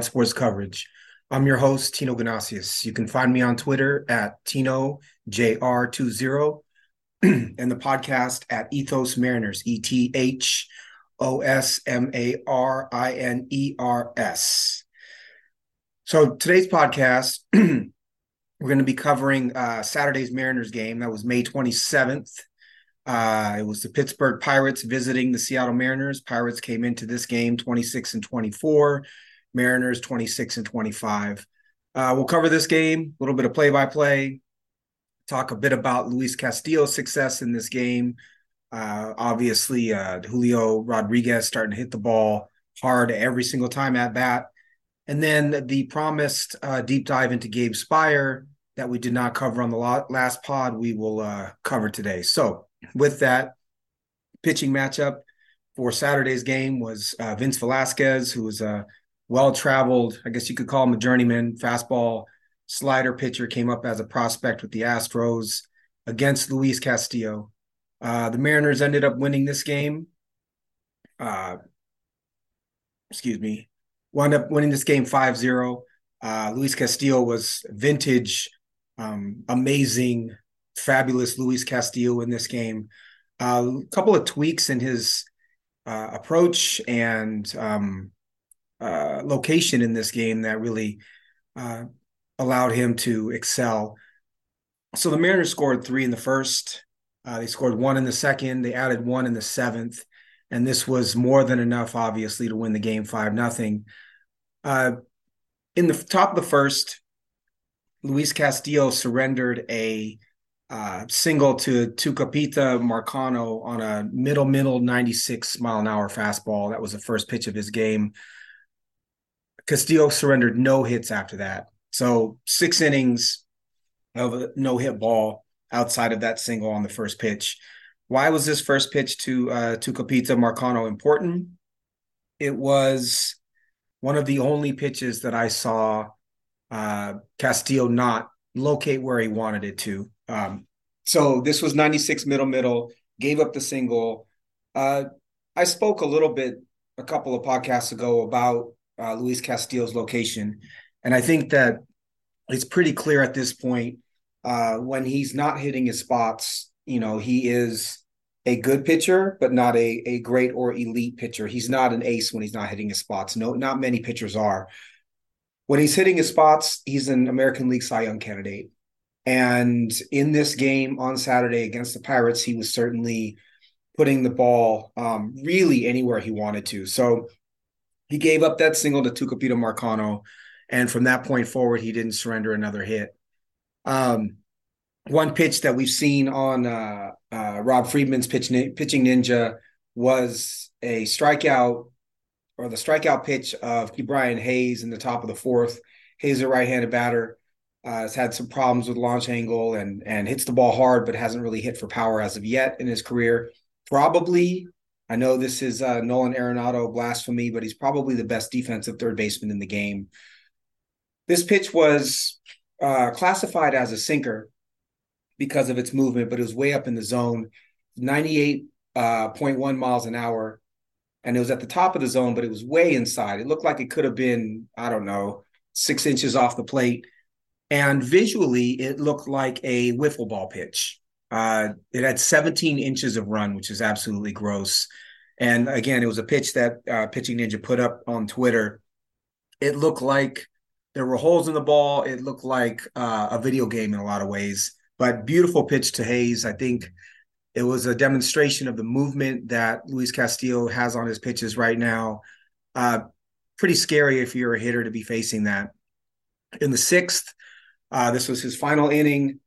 sports coverage. I'm your host, Tino Ganasius. You can find me on Twitter at TinoJR20 and the podcast at Ethos Mariners, E T H O S M A R I N E R S. So today's podcast, we're going to be covering uh, Saturday's Mariners game. That was May 27th. Uh, it was the Pittsburgh Pirates visiting the Seattle Mariners. Pirates came into this game 26 and 24, Mariners 26 and 25. Uh, we'll cover this game, a little bit of play by play, talk a bit about Luis Castillo's success in this game. Uh, obviously, uh, Julio Rodriguez starting to hit the ball hard every single time at bat. And then the promised uh, deep dive into Gabe Speier that we did not cover on the last pod, we will uh, cover today. So, with that pitching matchup for Saturday's game was uh, Vince Velasquez, who was a well traveled, I guess you could call him a journeyman fastball slider pitcher, came up as a prospect with the Astros against Luis Castillo. Uh, the Mariners ended up winning this game. Uh, excuse me, wound up winning this game 5 0. Uh, Luis Castillo was vintage, um, amazing fabulous Luis Castillo in this game. A uh, couple of tweaks in his uh, approach and um, uh, location in this game that really uh, allowed him to excel. So the Mariners scored three in the first. Uh, they scored one in the second. They added one in the seventh, and this was more than enough, obviously, to win the game five nothing. Uh, in the top of the first, Luis Castillo surrendered a uh, single to Tucupita Marcano on a middle middle 96 mile an hour fastball. That was the first pitch of his game. Castillo surrendered no hits after that. So six innings of no hit ball outside of that single on the first pitch. Why was this first pitch to uh, Tucupita Marcano important? It was one of the only pitches that I saw uh, Castillo not locate where he wanted it to. Um, so this was 96 middle middle, gave up the single. Uh, I spoke a little bit a couple of podcasts ago about uh, Luis Castillo's location. And I think that it's pretty clear at this point uh, when he's not hitting his spots, you know, he is a good pitcher, but not a, a great or elite pitcher. He's not an ace when he's not hitting his spots. No, not many pitchers are. When he's hitting his spots, he's an American League Cy Young candidate. And in this game on Saturday against the Pirates, he was certainly putting the ball um, really anywhere he wanted to. So he gave up that single to Tucupita Marcano. And from that point forward, he didn't surrender another hit. Um, one pitch that we've seen on uh, uh, Rob Friedman's pitch, pitching ninja was a strikeout or the strikeout pitch of Brian Hayes in the top of the fourth. Hayes, a right-handed batter, uh, has had some problems with launch angle and and hits the ball hard, but hasn't really hit for power as of yet in his career. Probably, I know this is uh, Nolan Arenado blasphemy, but he's probably the best defensive third baseman in the game. This pitch was uh, classified as a sinker because of its movement, but it was way up in the zone, 98.1 uh, miles an hour. And it was at the top of the zone, but it was way inside. It looked like it could have been, I don't know, six inches off the plate. And visually, it looked like a wiffle ball pitch. Uh, it had 17 inches of run, which is absolutely gross. And again, it was a pitch that uh, Pitching Ninja put up on Twitter. It looked like there were holes in the ball. It looked like uh, a video game in a lot of ways, but beautiful pitch to Hayes. I think it was a demonstration of the movement that Luis Castillo has on his pitches right now. Uh, pretty scary if you're a hitter to be facing that. In the sixth, uh, this was his final inning.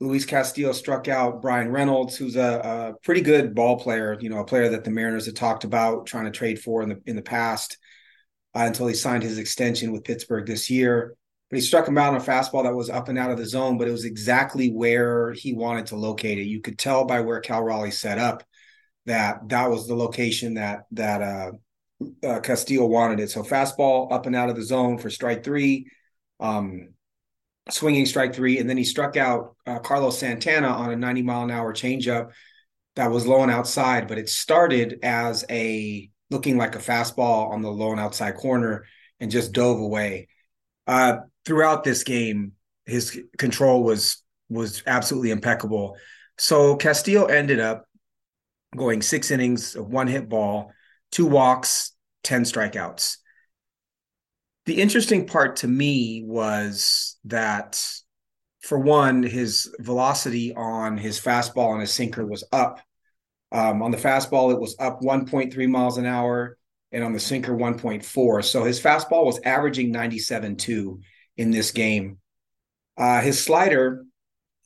Luis Castillo struck out Bryan Reynolds, who's a, a, pretty good ball player. You know, a player that the Mariners had talked about trying to trade for in the in the past uh, until he signed his extension with Pittsburgh this year. But he struck him out on a fastball that was up and out of the zone, but it was exactly where he wanted to locate it. You could tell by where Cal Raleigh set up that that was the location that that uh, uh, Castillo wanted it. So fastball up and out of the zone for strike three. Um, swinging strike three, and then he struck out uh, Carlos Santana on a 90 mile an hour changeup that was low and outside, but it started as a looking like a fastball on the low and outside corner and just dove away. Uh, throughout this game, his control was was absolutely impeccable. So Castillo ended up going six innings of one hit ball, two walks, 10 strikeouts. The interesting part to me was that, for one, his velocity on his fastball and his sinker was up. Um, on the fastball, it was up 1.3 miles an hour, and on the sinker, 1.4. So his fastball was averaging 97.2 in this game. Uh, his slider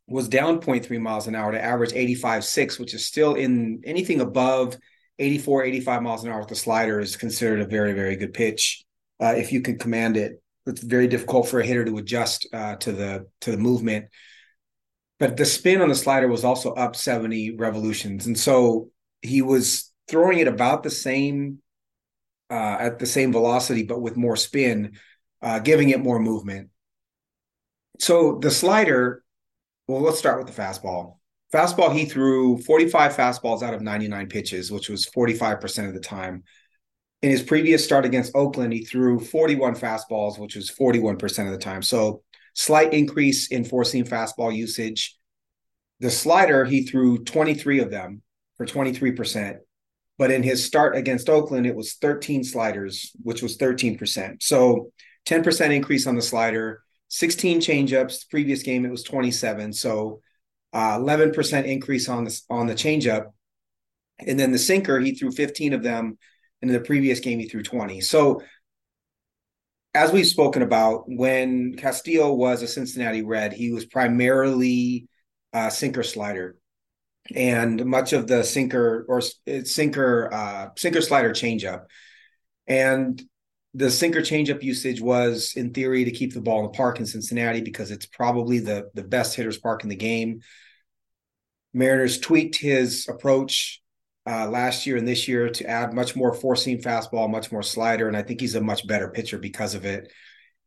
was down 0.3 miles an hour to average 85.6, which is still in anything above 84, 85 miles an hour with the slider is considered a very, very good pitch. Uh, if you can command it, it's very difficult for a hitter to adjust uh, to the to the movement. But the spin on the slider was also up 70 revolutions, and so he was throwing it about the same uh, at the same velocity, but with more spin, uh, giving it more movement. So the slider, well, let's start with the fastball. Fastball, he threw 45 fastballs out of 99 pitches, which was 45% of the time. In his previous start against Oakland, he threw 41 fastballs, which was 41% of the time. So slight increase in seam fastball usage. The slider, he threw 23 of them for 23%. But in his start against Oakland, it was 13 sliders, which was 13%. So 10% increase on the slider, 16 changeups. Previous game, it was 27. So uh, 11% increase on the, on the changeup. And then the sinker, he threw 15 of them. In the previous game, he threw 20. So as we've spoken about, when Castillo was a Cincinnati Red, he was primarily sinker slider. And much of the sinker or sinker uh, sinker slider changeup, and the sinker changeup usage was in theory to keep the ball in the park in Cincinnati because it's probably the the best hitters park in the game. Mariners tweaked his approach uh, last year and this year to add much more four seam fastball, much more slider, and I think he's a much better pitcher because of it.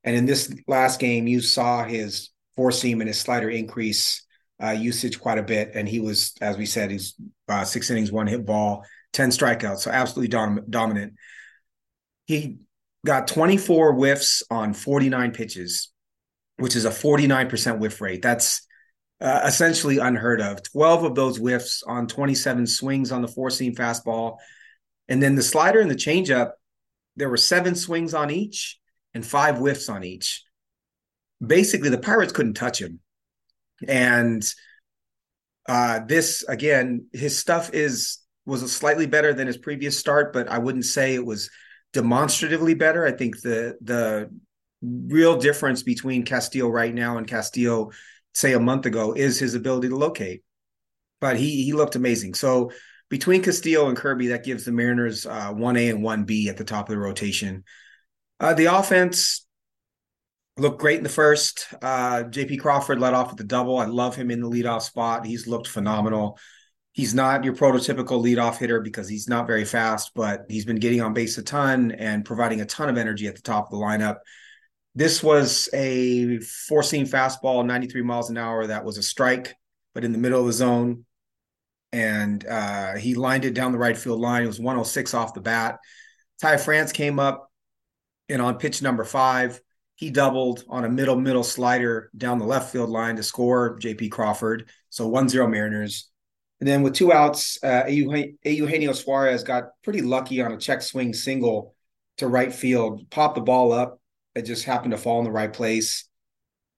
And in this last game, you saw his four seam and his slider increase uh, usage quite a bit, and he was, as we said, he's uh, six innings, one hit ball, ten strikeouts, so absolutely dom- dominant. He got 24 whiffs on 49 pitches, which is a 49% whiff rate. That's uh, essentially unheard of. 12 of those whiffs on 27 swings on the four seam fastball. And then the slider and the changeup, there were seven swings on each and five whiffs on each. Basically, the Pirates couldn't touch him. And uh, this, again, his stuff is was slightly better than his previous start, but I wouldn't say it was demonstratively better. I think the the real difference between Castillo right now and Castillo, say a month ago, is his ability to locate. But he he looked amazing. So between Castillo and Kirby, that gives the Mariners uh, one A and one B at the top of the rotation. Uh, the offense looked great in the first. Uh, JP Crawford led off with the double. I love him in the leadoff spot. He's looked phenomenal. He's not your prototypical leadoff hitter because he's not very fast, but he's been getting on base a ton and providing a ton of energy at the top of the lineup. This was a four seam fastball, 93 miles an hour. That was a strike, but in the middle of the zone. And uh, he lined it down the right field line. It was 106 off the bat. Ty France came up and on pitch number five, he doubled on a middle middle slider down the left field line to score JP Crawford. So 1 0 Mariners. And then with two outs, uh, Eugenio Suarez got pretty lucky on a check swing single to right field, popped the ball up. It just happened to fall in the right place.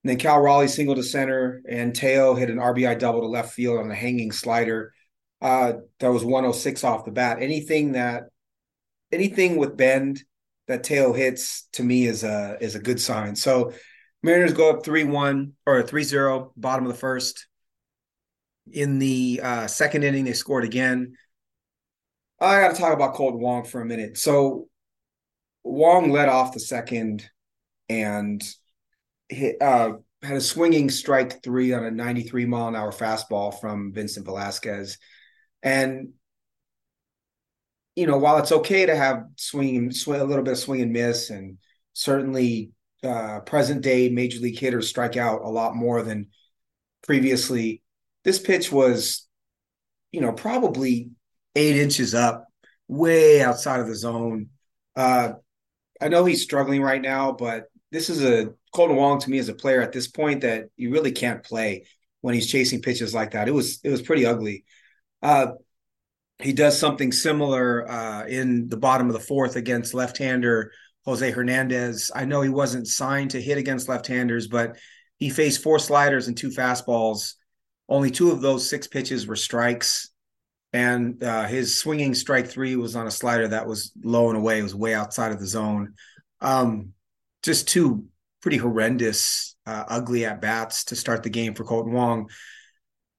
And then Cal Raleigh singled to center, and Teo hit an RBI double to left field on a hanging slider. Uh, that was 106 off the bat. Anything that, anything with bend that Teo hits to me is a is a good sign. So Mariners go up three one or three zero, bottom of the first. In the uh, second inning, they scored again. I got to talk about Kolten Wong for a minute. So Wong led off the second and hit, uh, had a swinging strike three on a 93 mile an hour fastball from Vincent Velasquez. And, you know, while it's okay to have swing, a little bit of swing and miss, and certainly uh, present day major league hitters strike out a lot more than previously this pitch was, you know, probably eight inches up way outside of the zone. Uh, I know he's struggling right now, but this is a Kolten Wong to me as a player at this point that you really can't play when he's chasing pitches like that. It was it was pretty ugly. Uh, he does something similar uh, in the bottom of the fourth against left-hander Jose Hernandez. I know he wasn't signed to hit against left-handers, but he faced four sliders and two fastballs. Only two of those six pitches were strikes, and uh, his swinging strike three was on a slider that was low and away. It was way outside of the zone. Um, just two pretty horrendous, uh, ugly at bats to start the game for Kolten Wong.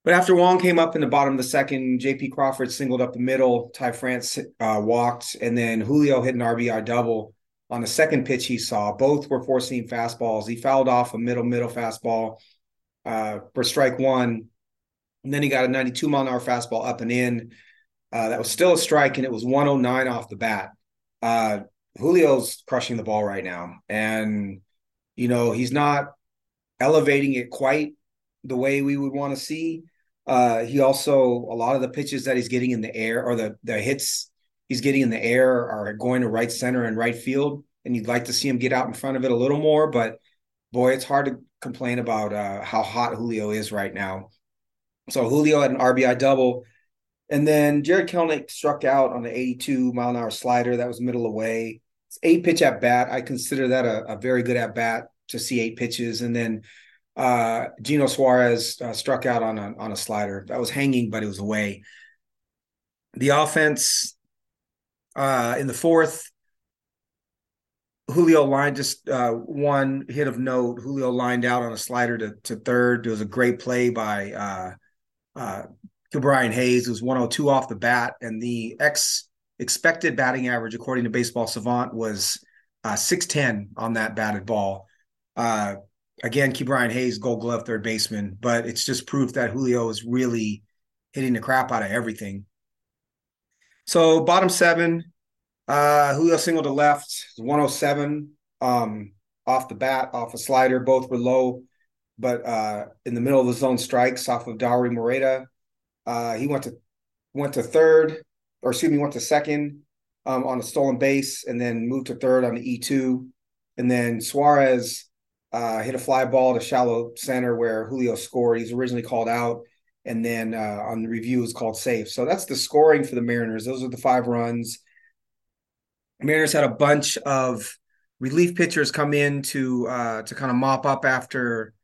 But after Wong came up in the bottom of the second, J.P. Crawford singled up the middle. Ty France uh, walked, and then Julio hit an RBI double on the second pitch he saw. Both were seam fastballs. He fouled off a middle middle fastball uh, for strike one, and then he got a 92 mile an hour fastball up and in. Uh, that was still a strike, and it was 109 off the bat. Julio's crushing the ball right now, and you know he's not elevating it quite the way we would want to see. Uh, he also a lot of the pitches that he's getting in the air or the the hits he's getting in the air are going to right center and right field, and you'd like to see him get out in front of it a little more. But boy, it's hard to complain about uh, how hot Julio is right now. So Julio had an RBI double, and then Jarred Kelenic struck out on an 82 mile an hour slider that was middle away. Eight pitch at bat. I consider that a, a very good at bat to see eight pitches, and then uh, Geno Suarez uh, struck out on a, on a slider that was hanging, but it was away. The offense uh, in the fourth, Julio lined just uh, one hit of note. Julio lined out on a slider to, to third. It was a great play by uh, uh, Brian Hayes. It was 102 off the bat, and the ex expected batting average, according to Baseball Savant, was uh, 610 on that batted ball. Uh, again, Brian Hayes, Gold Glove third baseman, but it's just proof that Julio is really hitting the crap out of everything. So bottom seven, uh, Julio single to left, 107 um, off the bat, off a slider. Both were low, but uh, in the middle of the zone strikes off of Dauri Moreta. Uh, he went to went to third, or excuse me, went to second um, on a stolen base, and then moved to third on the E two, and then Suarez uh, hit a fly ball to shallow center where Julio scored. He's originally called out, and then uh, on the review was called safe. So that's the scoring for the Mariners. Those are the five runs. Mariners had a bunch of relief pitchers come in to uh, to kind of mop up after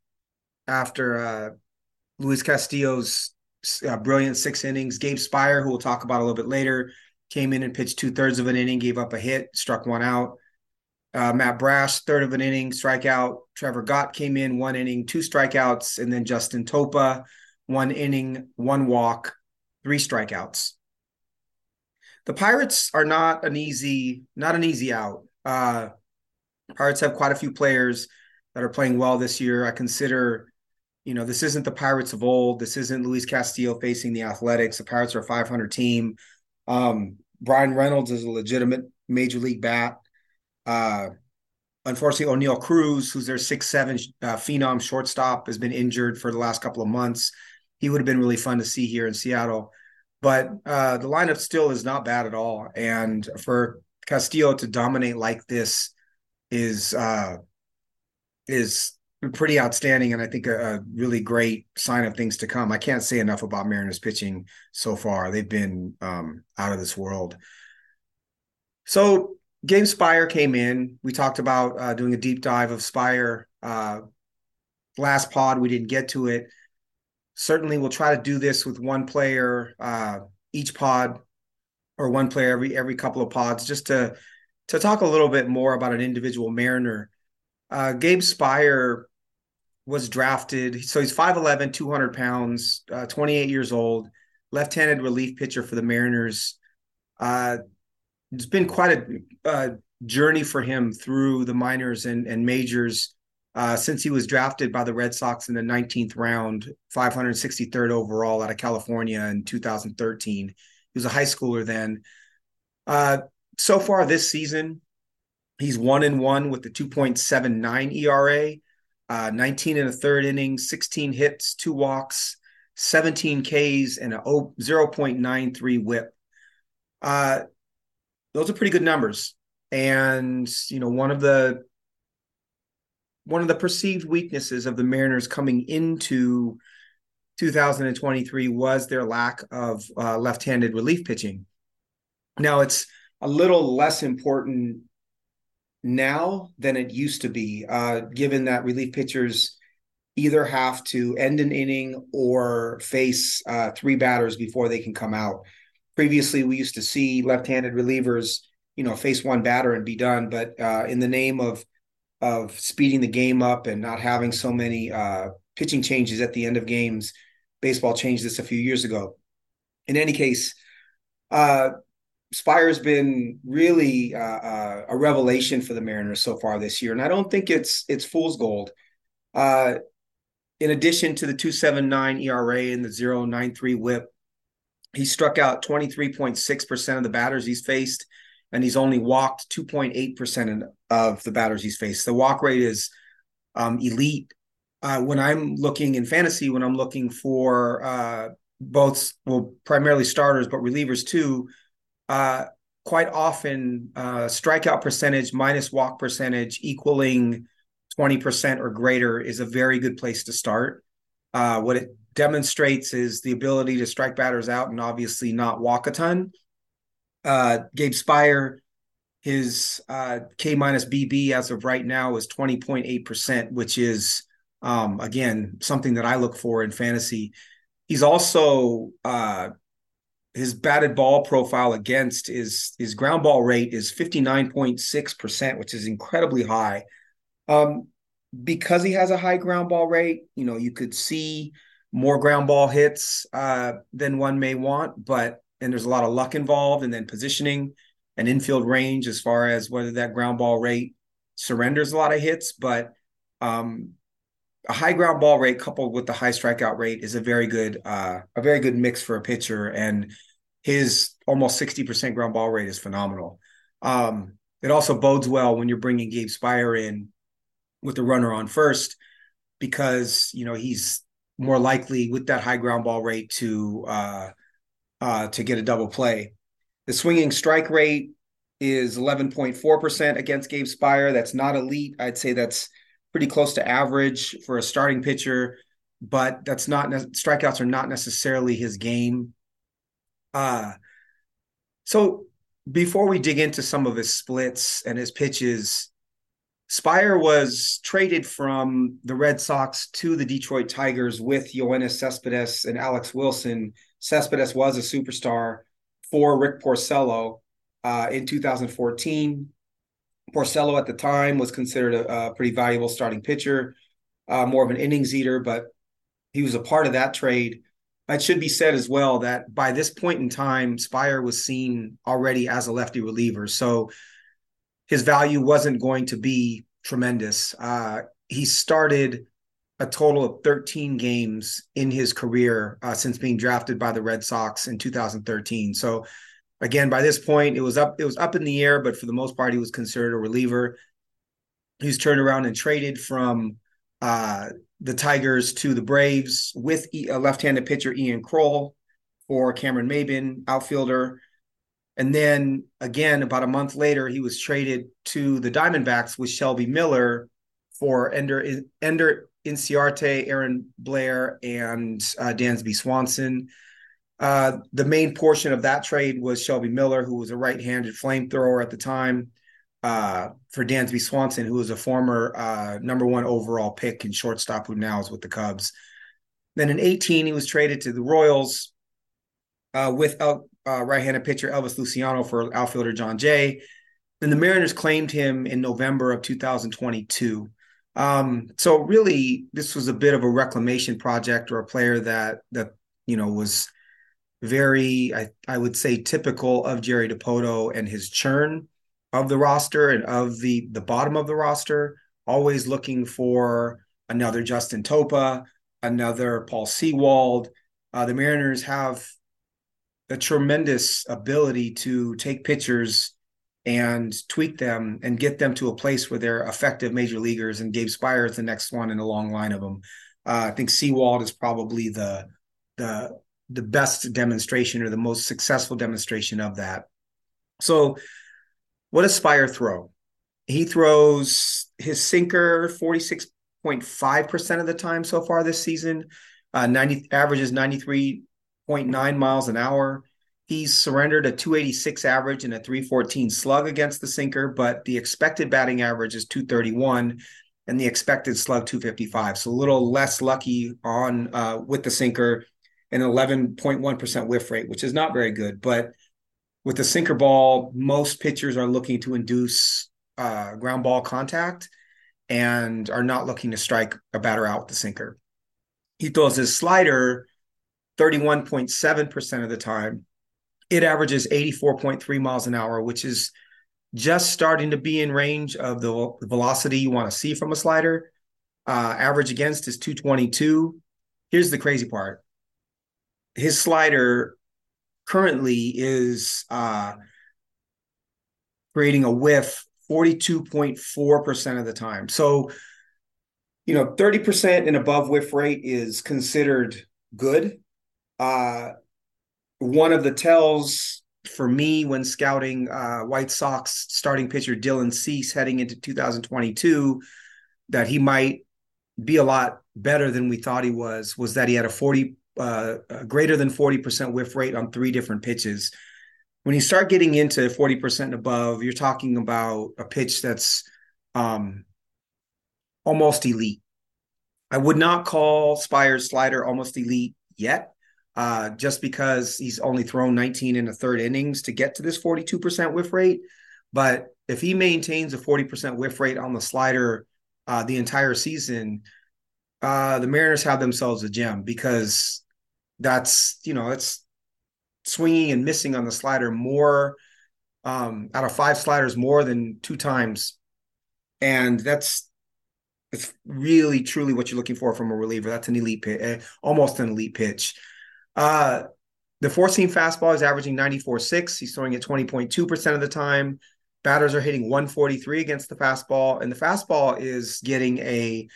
after uh, Luis Castillo's brilliant six innings. Gabe Speier, who we'll talk about a little bit later, came in and pitched two thirds of an inning, gave up a hit, struck one out. Uh, Matt Brash, third of an inning, strikeout. Trevor Gott came in, one inning, two strikeouts, and then Justin Topa, one inning, one walk, three strikeouts. The Pirates are not an easy, not an easy out. Uh, Pirates have quite a few players that are playing well this year. I consider, you know, this isn't the Pirates of old. This isn't Luis Castillo facing the Athletics. The Pirates are a 500 team. Um, Bryan Reynolds is a legitimate major league bat. Uh, unfortunately, Oneil Cruz, who's their six seven uh, phenom shortstop, has been injured for the last couple of months. He would have been really fun to see here in Seattle, but uh, the lineup still is not bad at all. And for Castillo to dominate like this is uh, pretty outstanding, and I think a, a, really great sign of things to come. I can't say enough about Mariners pitching so far; they've been um, out of this world. So Gabe Speier came in. We talked about uh, doing a deep dive of Speier Uh, last pod, we didn't get to it. Certainly, we'll try to do this with one player uh, each pod, or one player every every couple of pods, just to to talk a little bit more about an individual Mariner. Uh, Gabe Speier was drafted, so he's 5'11", 200 pounds, uh, 28 years old, left-handed relief pitcher for the Mariners. Uh, it's been quite a uh, journey for him through the minors and, and majors uh, since he was drafted by the Red Sox in the 19th round, 563rd overall out of California in 2013. He was a high schooler then. Uh, so far this season, he's one and one with the 2.79 ERA, uh, 19 and a third inning, 16 hits, two walks, 17 Ks, and a 0.93 whip. Uh, those are pretty good numbers. And you know, one of the one of the perceived weaknesses of the Mariners coming into 2023 was their lack of uh, left-handed relief pitching. Now it's a little less important now than it used to be, uh, given that relief pitchers either have to end an inning or face uh, three batters before they can come out. Previously, we used to see left-handed relievers, you know, face one batter and be done. But uh, in the name of of speeding the game up and not having so many uh, pitching changes at the end of games, baseball changed this a few years ago. In any case, uh, Speier's been really uh, uh, a revelation for the Mariners so far this year, and I don't think it's it's fool's gold. Uh, in addition to the 2.79 ERA and the 0.93 WHIP, he struck out 23.6% of the batters he's faced, and he's only walked 2.8% of the batters he's faced. The walk rate is um, elite. Uh, when I'm looking in fantasy, when I'm looking for uh, both, well, primarily starters, but relievers too, uh, quite often uh, strikeout percentage minus walk percentage equaling 20% or greater is a very good place to start. Uh, what it demonstrates is the ability to strike batters out and obviously not walk a ton. Uh, Gabe Speier, his uh, K minus BB as of right now is 20.8%, which is, um, again, something that I look for in fantasy. He's also uh, his batted ball profile against is his ground ball rate is 59.6%, which is incredibly high. Um, because he has a high ground ball rate, you know, you could see more ground ball hits uh, than one may want, but and there's a lot of luck involved, and then positioning and infield range as far as whether that ground ball rate surrenders a lot of hits. But um, a high ground ball rate coupled with the high strikeout rate is a very good uh, a very good mix for a pitcher, and his almost sixty percent ground ball rate is phenomenal. Um, it also bodes well when you're bringing Gabe Speier in with the runner on first because you know he's more likely with that high ground ball rate to uh, uh, to get a double play. The swinging strike rate is 11.4% against Gabe Speier. That's not elite. I'd say that's pretty close to average for a starting pitcher, but that's not strikeouts are not necessarily his game. Uh so before we dig into some of his splits and his pitches, Speier was traded from the Red Sox to the Detroit Tigers with Yoenis Cespedes and Alex Wilson. Cespedes was a superstar for Rick Porcello uh, in 2014. Porcello at the time was considered a, a pretty valuable starting pitcher, uh, more of an innings eater, but he was a part of that trade. It should be said as well that by this point in time, Speier was seen already as a lefty reliever. So his value wasn't going to be tremendous. Uh, he started a total of 13 games in his career uh, since being drafted by the Red Sox in 2013. So again, by this point, it was up it was up in the air, but for the most part, he was considered a reliever. He's turned around and traded from uh, the Tigers to the Braves with a left-handed pitcher Ian Krol for Cameron Maybin, outfielder. And then again, about a month later, he was traded to the Diamondbacks with Shelby Miller for Ender Ender Inciarte, Aaron Blair, and uh, Dansby Swanson. Uh, the main portion of that trade was Shelby Miller, who was a right-handed flamethrower at the time, uh, for Dansby Swanson, who was a former uh, number one overall pick and shortstop who now is with the Cubs. Then in 18, he was traded to the Royals uh, with El- uh, right-handed pitcher Elvis Luciano for outfielder Jon Jay. And the Mariners claimed him in November of 2022. Um, so really, this was a bit of a reclamation project or a player that that you know was very, I, I would say, typical of Jerry Dipoto and his churn of the roster and of the the bottom of the roster, always looking for another Justin Topa, another Paul Sewald. Uh, the Mariners have a tremendous ability to take pitchers and tweak them and get them to a place where they're effective major leaguers. And Gabe Speier is the next one in a long line of them. Uh, I think Sewald is probably the the the best demonstration or the most successful demonstration of that. So what does Speier throw? He throws his sinker 46.5% of the time so far this season. Uh, 90 averages 93.9 miles an hour. He's surrendered a 286 average and a 314 slug against the sinker, but the expected batting average is 231 and the expected slug 255. So a little less lucky on uh, with the sinker, an 11.1% whiff rate, which is not very good. But with the sinker ball, most pitchers are looking to induce uh, ground ball contact and are not looking to strike a batter out with the sinker. He throws his slider 31.7% of the time it averages 84.3 miles an hour, which is just starting to be in range of the velocity you want to see from a slider. Uh, average against is 222. Here's the crazy part his slider currently is uh, creating a whiff 42.4% of the time. So, you know, 30% and above whiff rate is considered good. Uh, one of the tells for me when scouting uh, White Sox starting pitcher Dylan Cease heading into 2022 that he might be a lot better than we thought he was was that he had a 40 uh, a greater than 40% whiff rate on three different pitches. When you start getting into 40% and above, you're talking about a pitch that's um, almost elite. I would not call Speier's slider almost elite yet uh, just because he's only thrown 19 in the third innings to get to this 42% whiff rate. But if he maintains a 40% whiff rate on the slider uh, the entire season, uh, the Mariners have themselves a gem because that's, you know, it's swinging and missing on the slider more um, out of five sliders more than two times. And that's it's really truly what you're looking for from a reliever. That's an elite pitch, eh, almost an elite pitch. Uh, the four seam fastball is averaging 94.6. He's throwing it 20.2% of the time. Batters are hitting 143 against the fastball, and the fastball is getting a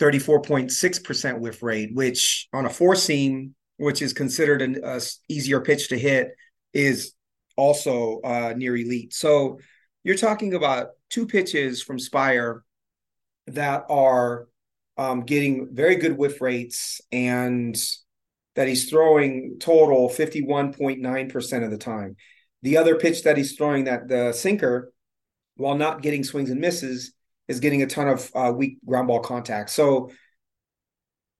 34.6% whiff rate, which on a four seam, which is considered an easier pitch to hit, is also uh, near elite. So you're talking about two pitches from Speier that are um, getting very good whiff rates and that he's throwing total 51.9% of the time. The other pitch that he's throwing that the sinker, while not getting swings and misses, is getting a ton of uh, weak ground ball contact. So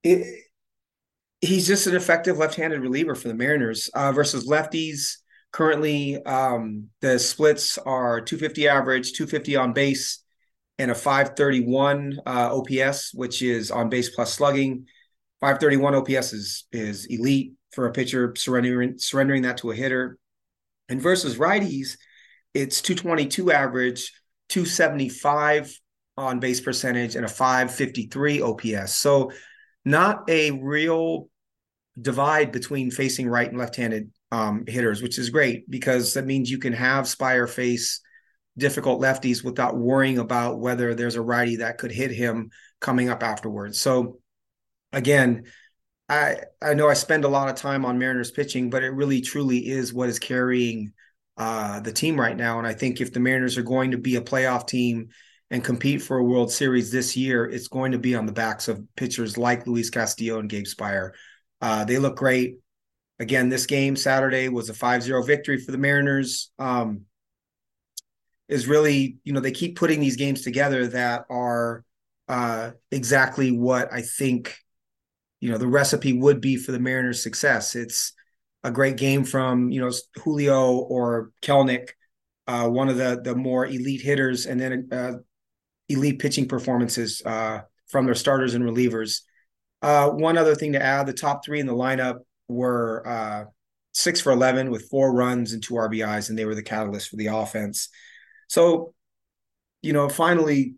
it, he's just an effective left-handed reliever for the Mariners uh, versus lefties. Currently, um, the splits are 250 average, 250 on base, and a 531 uh, OPS, which is on base plus slugging. 531 OPS is is elite for a pitcher surrendering surrendering that to a hitter. And versus righties, it's 222 average, 275 on base percentage, and a 553 OPS. So not a real divide between facing right and left-handed um, hitters, which is great because that means you can have Speier face difficult lefties without worrying about whether there's a righty that could hit him coming up afterwards. So again, I I know I spend a lot of time on Mariners pitching, but it really truly is what is carrying uh, the team right now. And I think if the Mariners are going to be a playoff team and compete for a World Series this year, it's going to be on the backs of pitchers like Luis Castillo and Gabe Speier. Uh, they look great. Again, this game Saturday was a 5-0 victory for the Mariners. Um, is really, you know, they keep putting these games together that are uh, exactly what I think you know the recipe would be for the Mariners' success. It's a great game from you know Julio or Kelenic, uh, one of the the more elite hitters, and then uh, elite pitching performances uh, from their starters and relievers. Uh, one other thing to add: the top three in the lineup were uh, six for eleven with four runs and two RBIs, and they were the catalyst for the offense. So, you know, finally,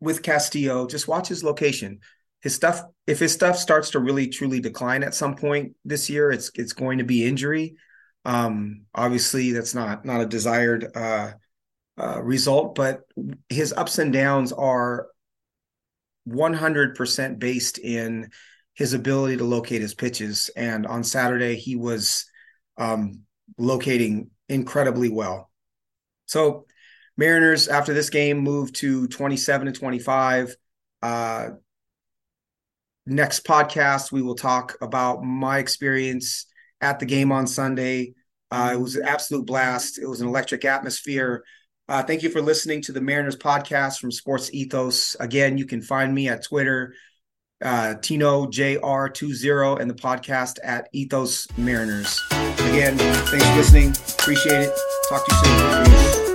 with Castillo, just watch his location his stuff if his stuff starts to really truly decline at some point this year it's it's going to be injury um obviously that's not not a desired uh, uh result but his ups and downs are 100% based in his ability to locate his pitches and on saturday he was um locating incredibly well So Mariners after this game moved to 27 to 25. Uh, next podcast we will talk about my experience at the game on Sunday. Uh, it was an absolute blast. It was an electric atmosphere. Uh, thank you for listening to the Mariners podcast from Sports Ethos. Again, you can find me at Twitter, uh, Tino JR20, and the podcast at Ethos Mariners. Again, thanks for listening. Appreciate it. Talk to you soon. Peace.